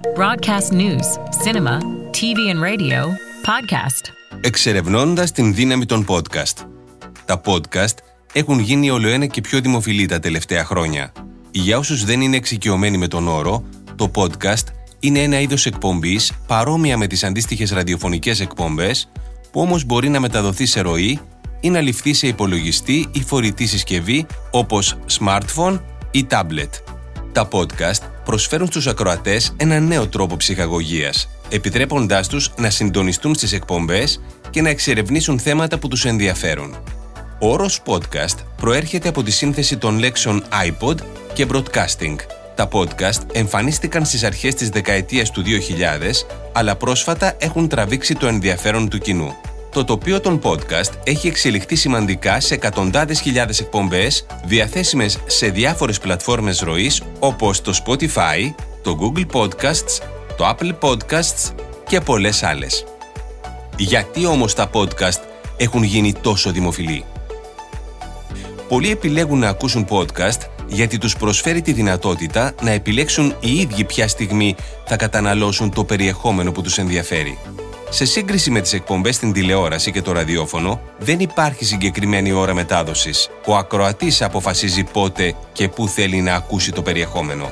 Broadcast news, cinema, TV and radio, podcast. Εξερευνώντας την δύναμη των podcast. Τα podcast έχουν γίνει ολοένα και πιο δημοφιλή τα τελευταία χρόνια. Για όσους δεν είναι εξοικειωμένοι με τον όρο, το podcast είναι ένα είδος εκπομπής παρόμοια με τις αντίστοιχες ραδιοφωνικές εκπομπές, που όμως μπορεί να μεταδοθεί σε ροή ή να ληφθεί σε υπολογιστή ή φορητή συσκευή όπως smartphone ή tablet. Τα podcast προσφέρουν στους ακροατές ένα νέο τρόπο ψυχαγωγίας, επιτρέποντάς τους να συντονιστούν στις εκπομπές και να εξερευνήσουν θέματα που τους ενδιαφέρουν. Ο όρος podcast προέρχεται από τη σύνθεση των λέξεων iPod και broadcasting. Τα podcast εμφανίστηκαν στις αρχές της δεκαετίας του 2000, αλλά πρόσφατα έχουν τραβήξει το ενδιαφέρον του κοινού. Το τοπίο των podcast έχει εξελιχθεί σημαντικά σε εκατοντάδες χιλιάδες εκπομπές διαθέσιμες σε διάφορες πλατφόρμες ροής όπως το Spotify, το Google Podcasts, το Apple Podcasts και πολλές άλλες. Γιατί όμως τα podcast έχουν γίνει τόσο δημοφιλή; Πολλοί επιλέγουν να ακούσουν podcast γιατί τους προσφέρει τη δυνατότητα να επιλέξουν οι ίδιοι ποια στιγμή θα καταναλώσουν το περιεχόμενο που τους ενδιαφέρει. Σε σύγκριση με τις εκπομπές στην τηλεόραση και το ραδιόφωνο, δεν υπάρχει συγκεκριμένη ώρα μετάδοσης. Ο ακροατής αποφασίζει πότε και πού θέλει να ακούσει το περιεχόμενο.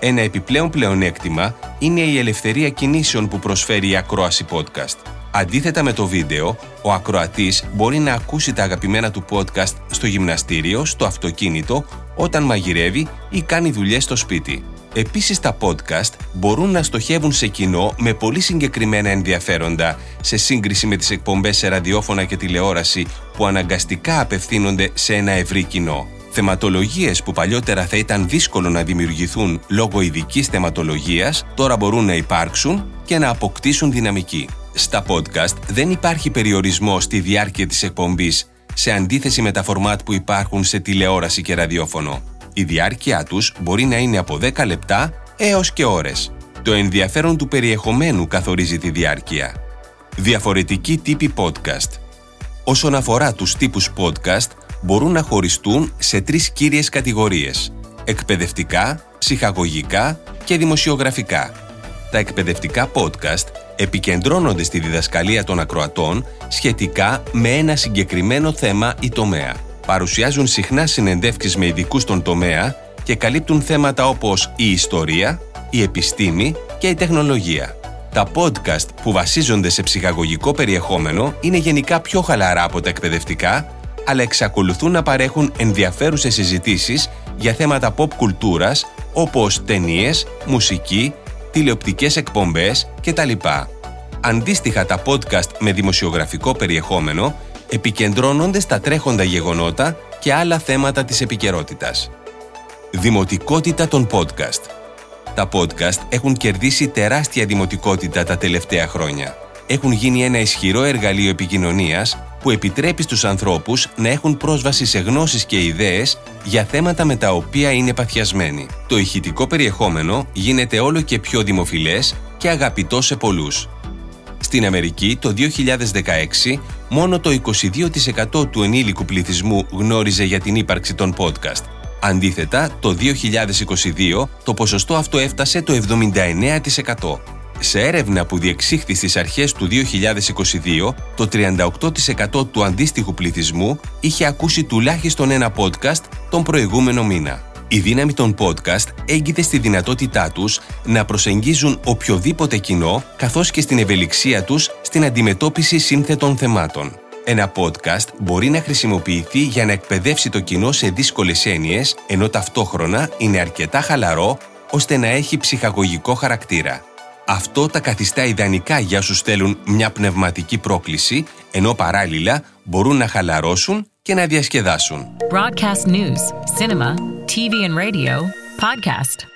Ένα επιπλέον πλεονέκτημα είναι η ελευθερία κινήσεων που προσφέρει η ακρόαση podcast. Αντίθετα με το βίντεο, ο ακροατής μπορεί να ακούσει τα αγαπημένα του podcast στο γυμναστήριο, στο αυτοκίνητο, όταν μαγειρεύει ή κάνει δουλειές στο σπίτι. Επίσης τα podcast μπορούν να στοχεύουν σε κοινό με πολύ συγκεκριμένα ενδιαφέροντα σε σύγκριση με τις εκπομπές σε ραδιόφωνα και τηλεόραση που αναγκαστικά απευθύνονται σε ένα ευρύ κοινό. Θεματολογίες που παλιότερα θα ήταν δύσκολο να δημιουργηθούν λόγω ειδικής θεματολογίας τώρα μπορούν να υπάρξουν και να αποκτήσουν δυναμική. Στα podcast δεν υπάρχει περιορισμό στη διάρκεια της εκπομπής σε αντίθεση με τα φορμάτ που υπάρχουν σε τηλεόραση και ραδιόφωνο. Η διάρκεια τους μπορεί να είναι από 10 λεπτά έως και ώρες. Το ενδιαφέρον του περιεχομένου καθορίζει τη διάρκεια. Διαφορετικοί τύποι podcast. Όσον αφορά τους τύπους podcast, μπορούν να χωριστούν σε τρεις κύριες κατηγορίες. Εκπαιδευτικά, ψυχαγωγικά και δημοσιογραφικά. Τα εκπαιδευτικά podcast επικεντρώνονται στη διδασκαλία των ακροατών σχετικά με ένα συγκεκριμένο θέμα ή τομέα παρουσιάζουν συχνά συνεντεύξεις με ειδικούς στον τομέα και καλύπτουν θέματα όπως η ιστορία, η επιστήμη και η τεχνολογία. Τα podcast που βασίζονται σε ψυχαγωγικό περιεχόμενο είναι γενικά πιο χαλαρά από τα εκπαιδευτικά, αλλά εξακολουθούν να παρέχουν ενδιαφέρουσες συζητήσεις για θέματα pop κουλτούρας όπως ταινίες, μουσική, τηλεοπτικές εκπομπές κτλ. Αντίστοιχα τα podcast με δημοσιογραφικό περιεχόμενο επικεντρώνονται στα τρέχοντα γεγονότα και άλλα θέματα της επικαιρότητας. Δημοτικότητα των podcast Τα podcast έχουν κερδίσει τεράστια δημοτικότητα τα τελευταία χρόνια. Έχουν γίνει ένα ισχυρό εργαλείο επικοινωνίας που επιτρέπει στους ανθρώπους να έχουν πρόσβαση σε γνώσεις και ιδέες για θέματα με τα οποία είναι παθιασμένοι. Το ηχητικό περιεχόμενο γίνεται όλο και πιο δημοφιλές και αγαπητό σε πολλούς. Στην Αμερική το 2016 μόνο το 22% του ενήλικου πληθυσμού γνώριζε για την ύπαρξη των podcast. Αντίθετα, το 2022 το ποσοστό αυτό έφτασε το 79%. Σε έρευνα που διεξήχθη στις αρχές του 2022, το 38% του αντίστοιχου πληθυσμού είχε ακούσει τουλάχιστον ένα podcast τον προηγούμενο μήνα. Η δύναμη των podcast έγκυται στη δυνατότητά τους να προσεγγίζουν οποιοδήποτε κοινό καθώς και στην ευελιξία τους στην αντιμετώπιση σύνθετων θεμάτων. Ένα podcast μπορεί να χρησιμοποιηθεί για να εκπαιδεύσει το κοινό σε δύσκολες έννοιες, ενώ ταυτόχρονα είναι αρκετά χαλαρό ώστε να έχει ψυχαγωγικό χαρακτήρα. Αυτό τα καθιστά ιδανικά για όσους θέλουν μια πνευματική πρόκληση, ενώ παράλληλα μπορούν να χαλαρώσουν και να διασκεδάσουν. Broadcast news, cinema, TV and radio, podcast.